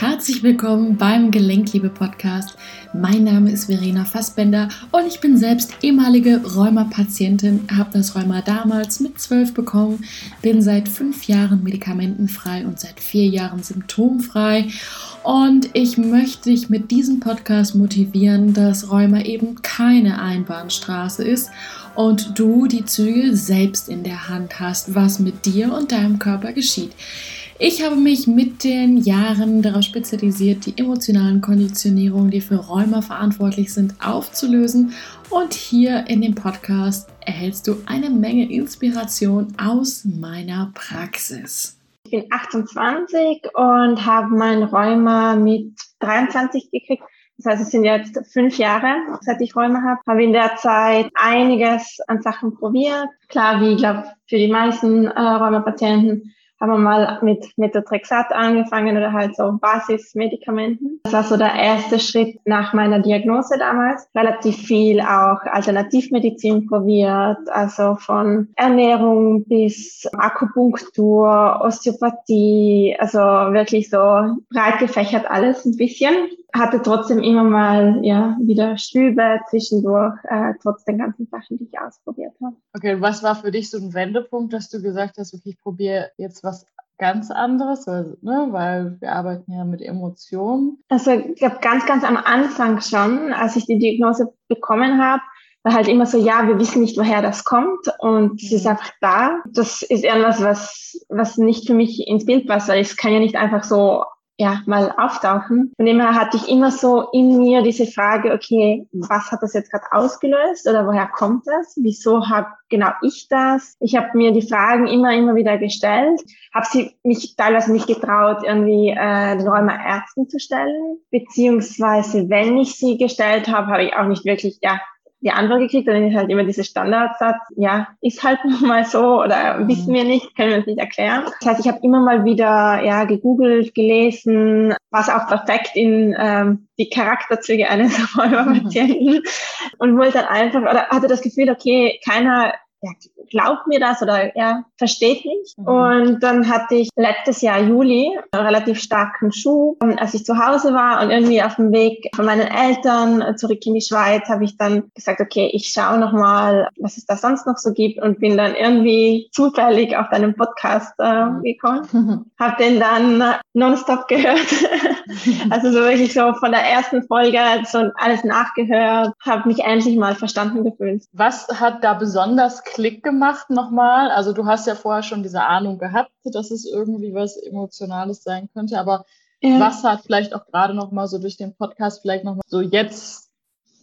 Herzlich willkommen beim Gelenkliebe-Podcast. Mein Name ist Verena Fassbender und ich bin selbst ehemalige Rheuma-Patientin, habe das Rheuma damals mit zwölf bekommen, bin seit fünf Jahren medikamentenfrei und seit vier Jahren symptomfrei. Und ich möchte dich mit diesem Podcast motivieren, dass Rheuma eben keine Einbahnstraße ist und du die Züge selbst in der Hand hast, was mit dir und deinem Körper geschieht. Ich habe mich mit den Jahren darauf spezialisiert, die emotionalen Konditionierungen, die für Rheuma verantwortlich sind, aufzulösen. Und hier in dem Podcast erhältst du eine Menge Inspiration aus meiner Praxis. Ich bin 28 und habe mein Rheuma mit 23 gekriegt. Das heißt, es sind jetzt fünf Jahre, seit ich Rheuma habe. Habe in der Zeit einiges an Sachen probiert. Klar, wie ich glaube, für die meisten äh, Rheuma-Patienten haben wir mal mit Methotrexat angefangen oder halt so Basismedikamenten. Das war so der erste Schritt nach meiner Diagnose damals. Relativ viel auch Alternativmedizin probiert, also von Ernährung bis Akupunktur, Osteopathie, also wirklich so breit gefächert alles ein bisschen hatte trotzdem immer mal ja wieder Schübe zwischendurch, äh, trotz den ganzen Sachen, die ich ausprobiert habe. Okay, was war für dich so ein Wendepunkt, dass du gesagt hast, okay, ich probiere jetzt was ganz anderes, weil, ne, weil wir arbeiten ja mit Emotionen? Also ich glaube, ganz, ganz am Anfang schon, als ich die Diagnose bekommen habe, war halt immer so, ja, wir wissen nicht, woher das kommt und es ist mhm. einfach da. Das ist irgendwas, was, was nicht für mich ins Bild passt, weil es kann ja nicht einfach so ja, mal auftauchen. Von dem her hatte ich immer so in mir diese Frage, okay, was hat das jetzt gerade ausgelöst oder woher kommt das? Wieso habe genau ich das? Ich habe mir die Fragen immer, immer wieder gestellt, habe sie mich teilweise nicht getraut, irgendwie äh, den Räumer Ärzten zu stellen, beziehungsweise wenn ich sie gestellt habe, habe ich auch nicht wirklich, ja, die Antwort gekriegt, dann ist halt immer diese Standardsatz, ja, ist halt mal so oder mhm. wissen wir nicht, können wir uns nicht erklären. Das heißt, ich habe immer mal wieder ja gegoogelt, gelesen, was auch perfekt in ähm, die Charakterzüge eines Rheumapatienten mhm. und wollte dann einfach oder hatte das Gefühl, okay, keiner ja, glaubt mir das oder ja, versteht mich. Mhm. Und dann hatte ich letztes Jahr Juli einen relativ starken Schub. Als ich zu Hause war und irgendwie auf dem Weg von meinen Eltern zurück in die Schweiz, habe ich dann gesagt, okay, ich schaue nochmal, was es da sonst noch so gibt und bin dann irgendwie zufällig auf deinen Podcast äh, mhm. gekommen. Mhm. Habe den dann nonstop gehört. also so wirklich so von der ersten Folge so alles nachgehört, habe mich endlich mal verstanden gefühlt. Was hat da besonders Klick gemacht nochmal? Also du hast ja vorher schon diese Ahnung gehabt, dass es irgendwie was Emotionales sein könnte, aber ja. was hat vielleicht auch gerade nochmal so durch den Podcast vielleicht nochmal so jetzt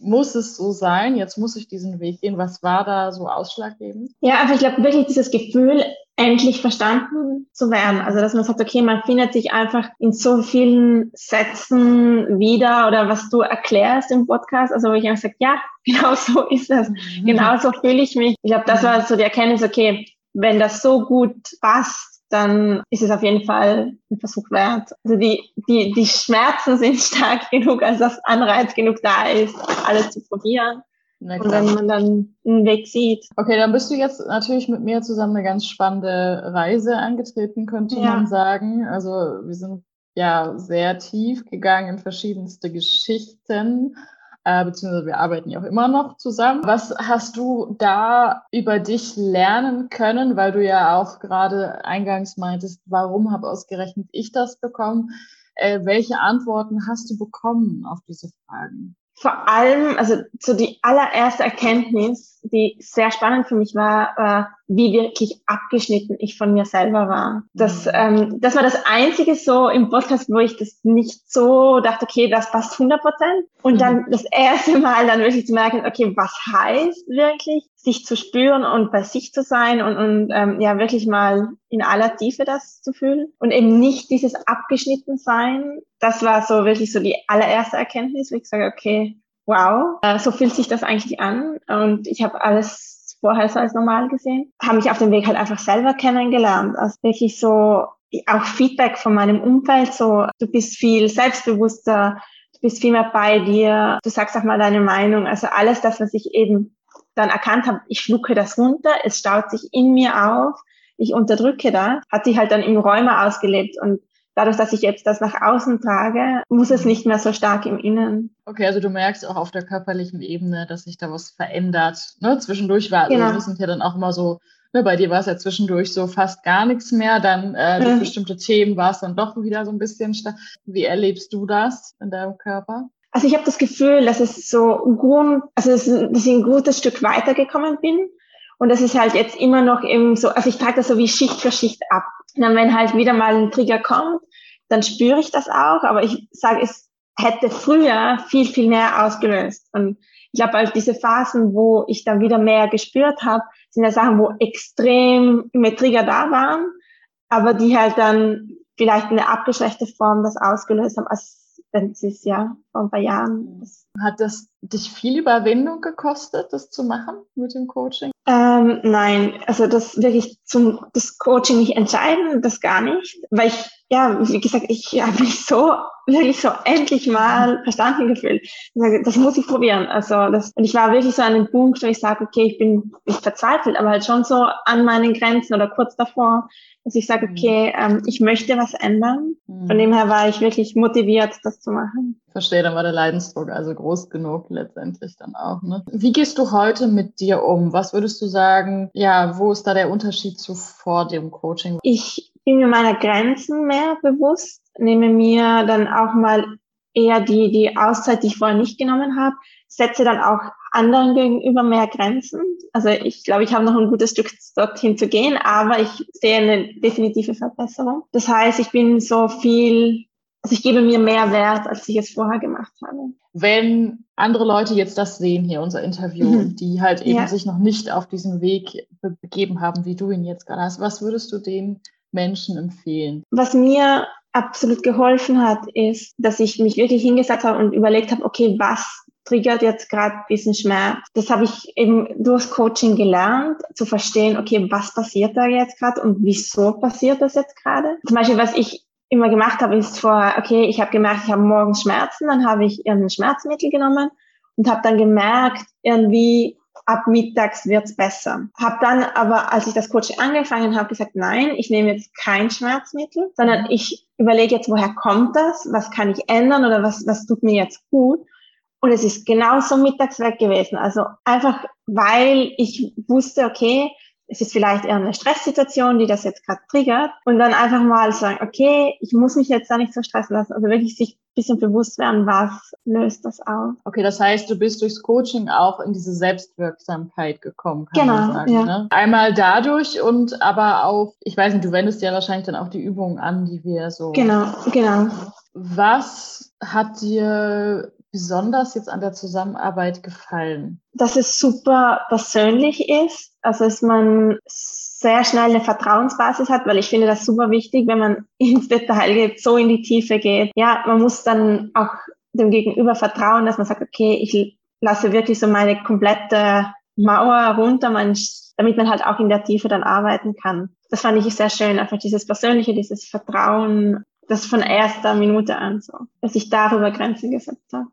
muss es so sein, jetzt muss ich diesen Weg gehen. Was war da so ausschlaggebend? Ja, aber ich glaube wirklich dieses Gefühl, endlich verstanden zu werden. Also dass man sagt, okay, man findet sich einfach in so vielen Sätzen wieder oder was du erklärst im Podcast. Also wo ich einfach sage, ja, genau so ist das. Mhm. Genau so fühle ich mich. Ich glaube, das war so die Erkenntnis, okay, wenn das so gut passt, dann ist es auf jeden Fall ein Versuch wert. Also die, die, die Schmerzen sind stark genug, als dass Anreiz genug da ist, alles zu probieren. Und wenn man dann einen Weg sieht. Okay, dann bist du jetzt natürlich mit mir zusammen eine ganz spannende Reise angetreten, könnte ja. man sagen. Also wir sind ja sehr tief gegangen in verschiedenste Geschichten, äh, beziehungsweise wir arbeiten ja auch immer noch zusammen. Was hast du da über dich lernen können, weil du ja auch gerade eingangs meintest, warum habe ausgerechnet ich das bekommen? Äh, welche Antworten hast du bekommen auf diese Fragen? Vor allem, also so die allererste Erkenntnis, die sehr spannend für mich war, war, wie wirklich abgeschnitten ich von mir selber war. Das, mhm. ähm, das war das Einzige so im Podcast, wo ich das nicht so dachte, okay, das passt 100 Prozent. Und dann mhm. das erste Mal dann wirklich zu merken, okay, was heißt wirklich, sich zu spüren und bei sich zu sein und, und ähm, ja wirklich mal in aller Tiefe das zu fühlen und eben nicht dieses abgeschnitten sein. Das war so wirklich so die allererste Erkenntnis, wo ich sage, okay, wow, äh, so fühlt sich das eigentlich an und ich habe alles vorher so als normal gesehen. Habe mich auf dem Weg halt einfach selber kennengelernt. Also wirklich so auch Feedback von meinem Umfeld, so du bist viel selbstbewusster, du bist viel mehr bei dir, du sagst auch mal deine Meinung. Also alles das, was ich eben dann erkannt habe, ich schlucke das runter, es staut sich in mir auf, ich unterdrücke das, hat sich halt dann im Räume ausgelebt und dadurch, dass ich jetzt das nach außen trage, muss es nicht mehr so stark im Innen. Okay, also du merkst auch auf der körperlichen Ebene, dass sich da was verändert. Ne? Zwischendurch war, genau. also wir sind ja dann auch immer so, ne, bei dir war es ja zwischendurch so fast gar nichts mehr, dann äh, durch mhm. bestimmte Themen war es dann doch wieder so ein bisschen stark. Wie erlebst du das in deinem Körper? Also ich habe das Gefühl, dass es so Grund, also dass ich ein gutes Stück weitergekommen bin und das ist halt jetzt immer noch eben so, also ich trage das so wie Schicht für Schicht ab. Und dann, wenn halt wieder mal ein Trigger kommt, dann spüre ich das auch, aber ich sage, es hätte früher viel, viel mehr ausgelöst. Und ich glaube, halt diese Phasen, wo ich dann wieder mehr gespürt habe, sind ja Sachen, wo extrem mit Trigger da waren, aber die halt dann vielleicht in eine abgeschwächte Form das ausgelöst haben. Also ist ja vor ein paar Jahren. Hat das dich viel Überwindung gekostet, das zu machen mit dem Coaching? Ähm, nein, also das wirklich zum das Coaching nicht entscheiden, das gar nicht, weil ich ja, wie gesagt, ich habe mich so wirklich so endlich mal verstanden gefühlt. Das muss ich probieren. Also das, und ich war wirklich so an dem Punkt, wo ich sage, okay, ich bin nicht verzweifelt, aber halt schon so an meinen Grenzen oder kurz davor, dass ich sage, mhm. okay, ähm, ich möchte was ändern. Mhm. Von dem her war ich wirklich motiviert, das zu machen. Verstehe, dann war der Leidensdruck also groß genug letztendlich dann auch. Ne? Wie gehst du heute mit dir um? Was würdest du sagen, ja, wo ist da der Unterschied zu vor dem Coaching? Ich bin mir meiner Grenzen mehr bewusst, nehme mir dann auch mal eher die, die Auszeit, die ich vorher nicht genommen habe, setze dann auch anderen gegenüber mehr Grenzen. Also ich glaube, ich habe noch ein gutes Stück dorthin zu gehen, aber ich sehe eine definitive Verbesserung. Das heißt, ich bin so viel, also ich gebe mir mehr Wert, als ich es vorher gemacht habe. Wenn andere Leute jetzt das sehen hier, unser Interview, mhm. die halt eben ja. sich noch nicht auf diesen Weg begeben haben, wie du ihn jetzt gerade hast, was würdest du den Menschen empfehlen? Was mir absolut geholfen hat, ist, dass ich mich wirklich hingesetzt habe und überlegt habe, okay, was triggert jetzt gerade diesen Schmerz. Das habe ich eben durchs Coaching gelernt, zu verstehen, okay, was passiert da jetzt gerade und wieso passiert das jetzt gerade. Zum Beispiel, was ich immer gemacht habe, ist vor, okay, ich habe gemerkt, ich habe morgens Schmerzen, dann habe ich irgendein Schmerzmittel genommen und habe dann gemerkt, irgendwie ab mittags wird's besser. Hab dann aber, als ich das Coaching angefangen habe, gesagt, nein, ich nehme jetzt kein Schmerzmittel, sondern ich überlege jetzt, woher kommt das, was kann ich ändern oder was, was tut mir jetzt gut. Und es ist genauso mittags weg gewesen. Also einfach, weil ich wusste, okay, es ist vielleicht eher eine Stresssituation, die das jetzt gerade triggert. Und dann einfach mal sagen, okay, ich muss mich jetzt da nicht so stressen lassen. Also wirklich sich ein bisschen bewusst werden, was löst das aus. Okay, das heißt, du bist durchs Coaching auch in diese Selbstwirksamkeit gekommen, kann genau, man sagen. Ja. Ne? Einmal dadurch und aber auch, ich weiß nicht, du wendest ja wahrscheinlich dann auch die Übungen an, die wir so. Genau, genau. Was hat dir besonders jetzt an der Zusammenarbeit gefallen? Dass es super persönlich ist, also dass man sehr schnell eine Vertrauensbasis hat, weil ich finde das super wichtig, wenn man ins Detail geht, so in die Tiefe geht. Ja, man muss dann auch dem Gegenüber vertrauen, dass man sagt, okay, ich lasse wirklich so meine komplette Mauer runter, mein, damit man halt auch in der Tiefe dann arbeiten kann. Das fand ich sehr schön, einfach dieses Persönliche, dieses Vertrauen das von erster Minute an so, dass ich darüber Grenzen gesetzt habe.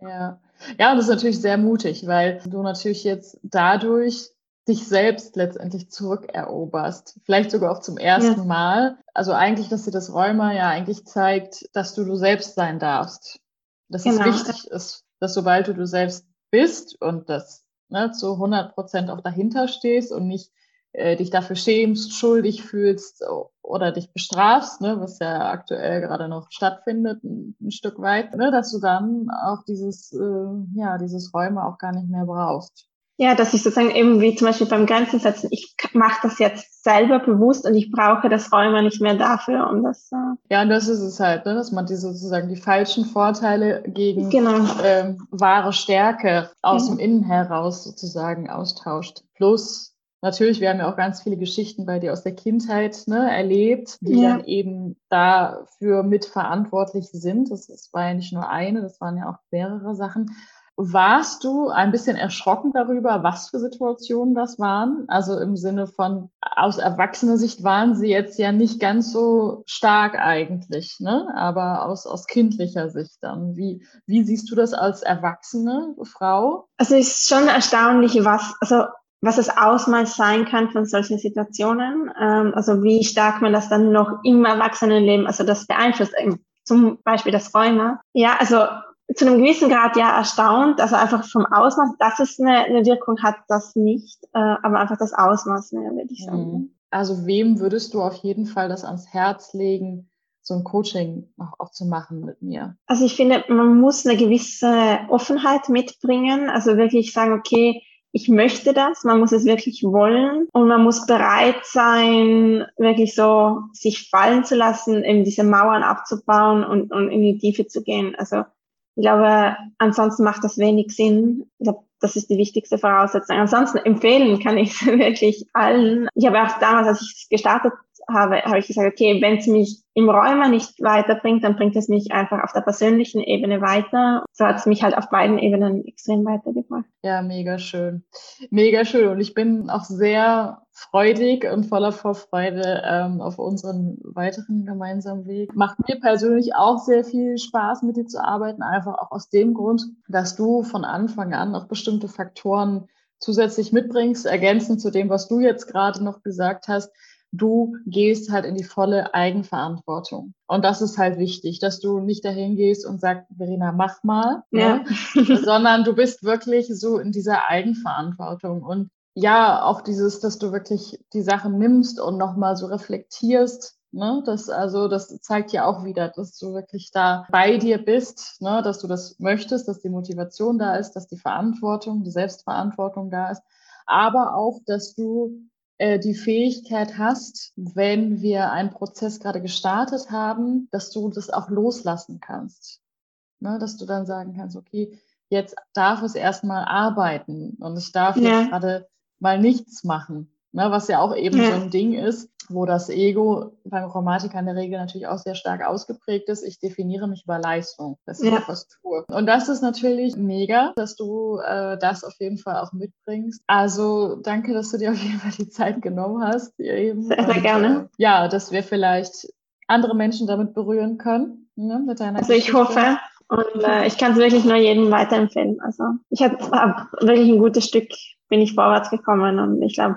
Ja. ja. Ja, und das ist natürlich sehr mutig, weil du natürlich jetzt dadurch dich selbst letztendlich zurückeroberst. Vielleicht sogar auch zum ersten ja. Mal. Also eigentlich, dass dir das Rheuma ja eigentlich zeigt, dass du du selbst sein darfst. Dass genau. es wichtig ist, dass sobald du du selbst bist und das ne, zu 100 Prozent auch dahinter stehst und nicht äh, dich dafür schämst, schuldig fühlst oder dich bestrafst, ne, was ja aktuell gerade noch stattfindet, ein, ein Stück weit, ne, dass du dann auch dieses, äh, ja, dieses Räume auch gar nicht mehr brauchst. Ja, dass ich sozusagen eben wie zum Beispiel beim Grenzen setzen, ich mache das jetzt selber bewusst und ich brauche das Räume nicht mehr dafür, um das. Äh ja, und das ist es halt, ne, dass man die sozusagen die falschen Vorteile gegen genau. ähm, wahre Stärke aus ja. dem Innen heraus sozusagen austauscht. Plus natürlich, wir haben ja auch ganz viele Geschichten bei dir aus der Kindheit ne, erlebt, die ja. dann eben dafür mitverantwortlich sind. Das, das war ja nicht nur eine, das waren ja auch mehrere Sachen. Warst du ein bisschen erschrocken darüber, was für Situationen das waren? Also im Sinne von, aus erwachsener Sicht waren sie jetzt ja nicht ganz so stark eigentlich, ne? aber aus, aus kindlicher Sicht dann. Wie, wie siehst du das als erwachsene Frau? Also es ist schon erstaunlich, was, also was das Ausmaß sein kann von solchen Situationen. Ähm, also wie stark man das dann noch im Erwachsenenleben, also das beeinflusst, zum Beispiel das Rheuma. Ja, also zu einem gewissen Grad ja erstaunt, also einfach vom Ausmaß, dass es eine, eine Wirkung hat, das nicht, äh, aber einfach das Ausmaß mehr, würde ich sagen. Mhm. Also wem würdest du auf jeden Fall das ans Herz legen, so ein Coaching auch, auch zu machen mit mir? Also ich finde, man muss eine gewisse Offenheit mitbringen, also wirklich sagen, okay, ich möchte das, man muss es wirklich wollen und man muss bereit sein, wirklich so sich fallen zu lassen, eben diese Mauern abzubauen und, und in die Tiefe zu gehen. Also ich glaube, ansonsten macht das wenig Sinn. Ich glaube, das ist die wichtigste Voraussetzung. Ansonsten empfehlen kann ich es wirklich allen. Ich habe auch damals, als ich es gestartet habe, habe ich gesagt, okay, wenn es mich im Räumer nicht weiterbringt, dann bringt es mich einfach auf der persönlichen Ebene weiter. So hat es mich halt auf beiden Ebenen extrem weitergebracht. Ja, mega schön. Mega schön. Und ich bin auch sehr freudig und voller Vorfreude ähm, auf unseren weiteren gemeinsamen Weg. Macht mir persönlich auch sehr viel Spaß, mit dir zu arbeiten, einfach auch aus dem Grund, dass du von Anfang an auch bestimmte Faktoren zusätzlich mitbringst, ergänzend zu dem, was du jetzt gerade noch gesagt hast, du gehst halt in die volle Eigenverantwortung. Und das ist halt wichtig, dass du nicht dahin gehst und sagst, Verena, mach mal, ne? ja. ne? sondern du bist wirklich so in dieser Eigenverantwortung. Und ja, auch dieses, dass du wirklich die Sachen nimmst und nochmal so reflektierst. Ne? Das, also, das zeigt ja auch wieder, dass du wirklich da bei dir bist, ne? dass du das möchtest, dass die Motivation da ist, dass die Verantwortung, die Selbstverantwortung da ist, aber auch, dass du die Fähigkeit hast, wenn wir einen Prozess gerade gestartet haben, dass du das auch loslassen kannst. Ne? Dass du dann sagen kannst, okay, jetzt darf es erstmal arbeiten und ich darf ja. jetzt gerade mal nichts machen. Ne, was ja auch eben ja. so ein Ding ist, wo das Ego beim Chromatiker in der Regel natürlich auch sehr stark ausgeprägt ist. Ich definiere mich über Leistung, dass ich ja. etwas tue. Und das ist natürlich mega, dass du äh, das auf jeden Fall auch mitbringst. Also danke, dass du dir auf jeden Fall die Zeit genommen hast. Eben. Sehr, sehr Und, gerne. Äh, ja, dass wir vielleicht andere Menschen damit berühren können. Ne, mit deiner also ich hoffe. Und äh, ich kann es wirklich nur jedem weiterempfehlen. Also ich habe hab wirklich ein gutes Stück bin ich vorwärts gekommen und ich glaube,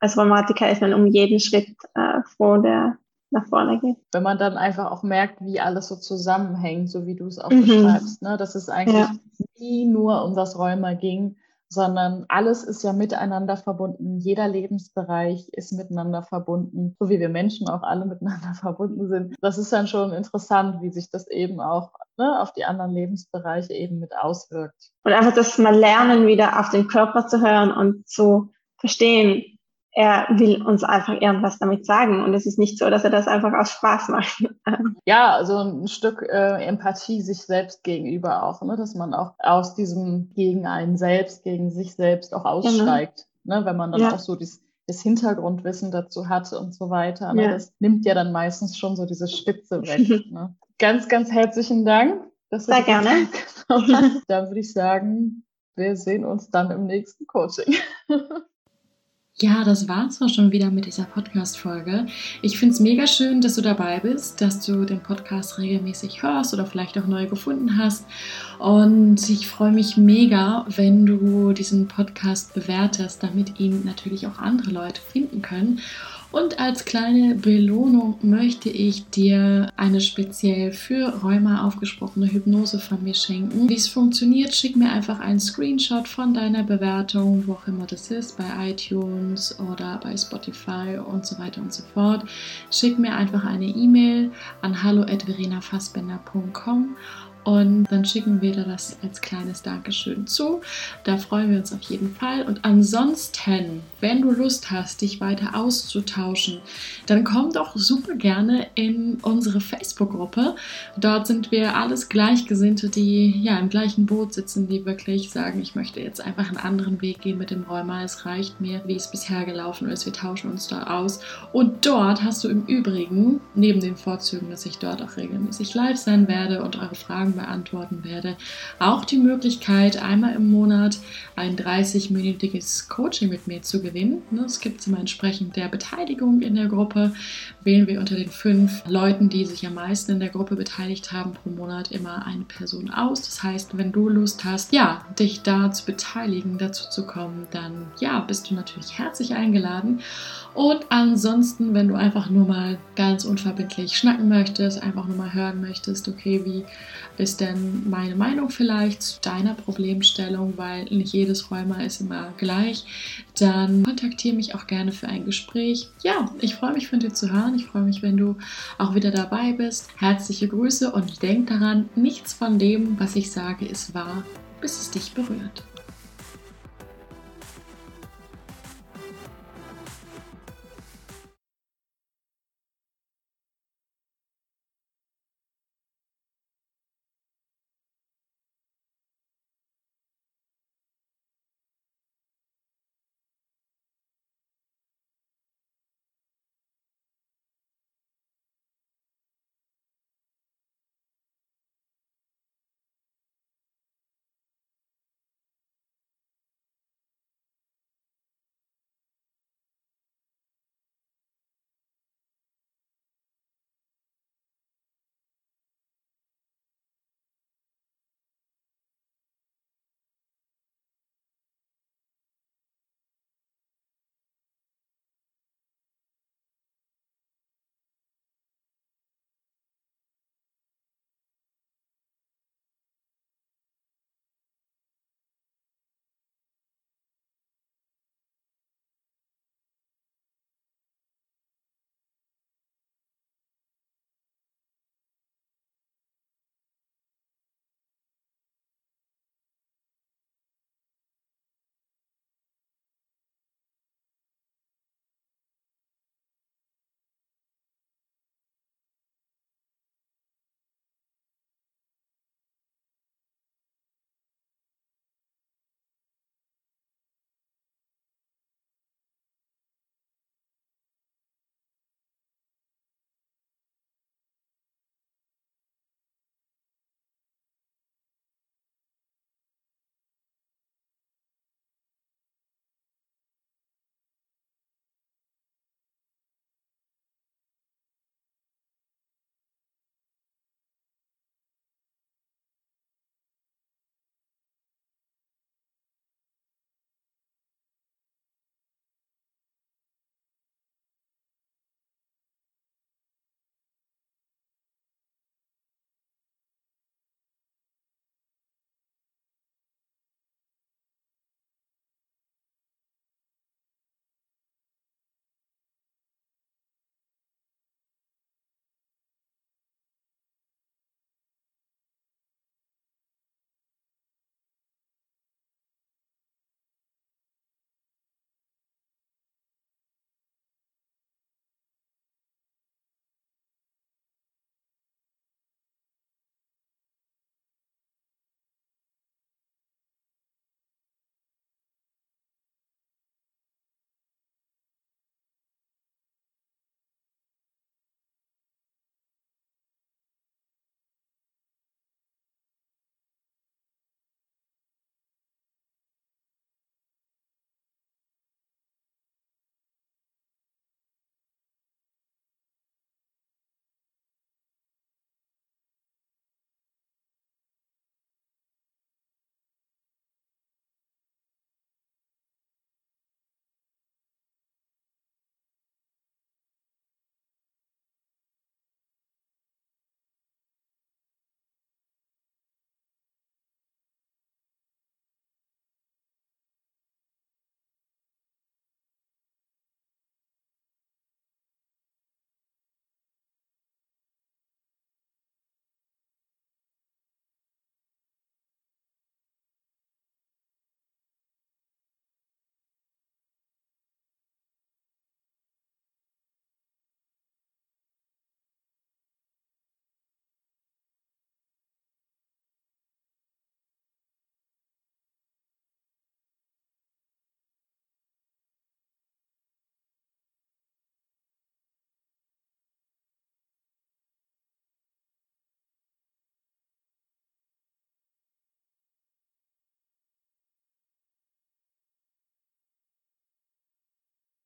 als Rheumatiker ist man um jeden Schritt äh, froh, der nach vorne geht. Wenn man dann einfach auch merkt, wie alles so zusammenhängt, so wie du es auch mhm. beschreibst, ne? dass es eigentlich ja. nie nur um das Rheuma ging, sondern alles ist ja miteinander verbunden. Jeder Lebensbereich ist miteinander verbunden, so wie wir Menschen auch alle miteinander verbunden sind. Das ist dann schon interessant, wie sich das eben auch ne, auf die anderen Lebensbereiche eben mit auswirkt. Und einfach das mal lernen, wieder auf den Körper zu hören und zu verstehen, er will uns einfach irgendwas damit sagen. Und es ist nicht so, dass er das einfach aus Spaß macht. Ja, also ein Stück äh, Empathie sich selbst gegenüber auch, ne? dass man auch aus diesem gegen einen selbst, gegen sich selbst auch genau. aussteigt. Genau. Ne? Wenn man dann ja. auch so dieses, das Hintergrundwissen dazu hat und so weiter. Ne? Ja. Das nimmt ja dann meistens schon so diese Spitze weg. ne? Ganz, ganz herzlichen Dank. Dass Sehr gerne. Dann würde ich sagen, wir sehen uns dann im nächsten Coaching. Ja, das war's auch schon wieder mit dieser Podcast-Folge. Ich finde es mega schön, dass du dabei bist, dass du den Podcast regelmäßig hörst oder vielleicht auch neu gefunden hast. Und ich freue mich mega, wenn du diesen Podcast bewertest, damit ihn natürlich auch andere Leute finden können. Und als kleine Belohnung möchte ich dir eine speziell für Rheuma aufgesprochene Hypnose von mir schenken. Wie es funktioniert, schick mir einfach einen Screenshot von deiner Bewertung, wo auch immer das ist, bei iTunes oder bei Spotify und so weiter und so fort. Schick mir einfach eine E-Mail an hallo@verenafassbender.com und dann schicken wir dir das als kleines Dankeschön zu. Da freuen wir uns auf jeden Fall. Und ansonsten, wenn du Lust hast, dich weiter auszutauschen, dann komm doch super gerne in unsere Facebook-Gruppe. Dort sind wir alles Gleichgesinnte, die ja im gleichen Boot sitzen, die wirklich sagen, ich möchte jetzt einfach einen anderen Weg gehen mit dem Rheuma. Es reicht mir, wie es bisher gelaufen ist. Wir tauschen uns da aus. Und dort hast du im Übrigen, neben den Vorzügen, dass ich dort auch regelmäßig live sein werde und eure Fragen beantworten werde. Auch die Möglichkeit, einmal im Monat ein 30-minütiges Coaching mit mir zu gewinnen. Ne, es gibt immer entsprechend der Beteiligung in der Gruppe. Wählen wir unter den fünf Leuten, die sich am meisten in der Gruppe beteiligt haben, pro Monat immer eine Person aus. Das heißt, wenn du Lust hast, ja, dich da zu beteiligen, dazu zu kommen, dann ja, bist du natürlich herzlich eingeladen. Und ansonsten, wenn du einfach nur mal ganz unverbindlich schnacken möchtest, einfach nur mal hören möchtest, okay, wie ist denn meine Meinung vielleicht zu deiner Problemstellung, weil nicht jedes Rheuma ist immer gleich, dann kontaktiere mich auch gerne für ein Gespräch. Ja, ich freue mich von dir zu hören. Ich freue mich, wenn du auch wieder dabei bist. Herzliche Grüße und denk daran, nichts von dem, was ich sage, ist wahr, bis es dich berührt.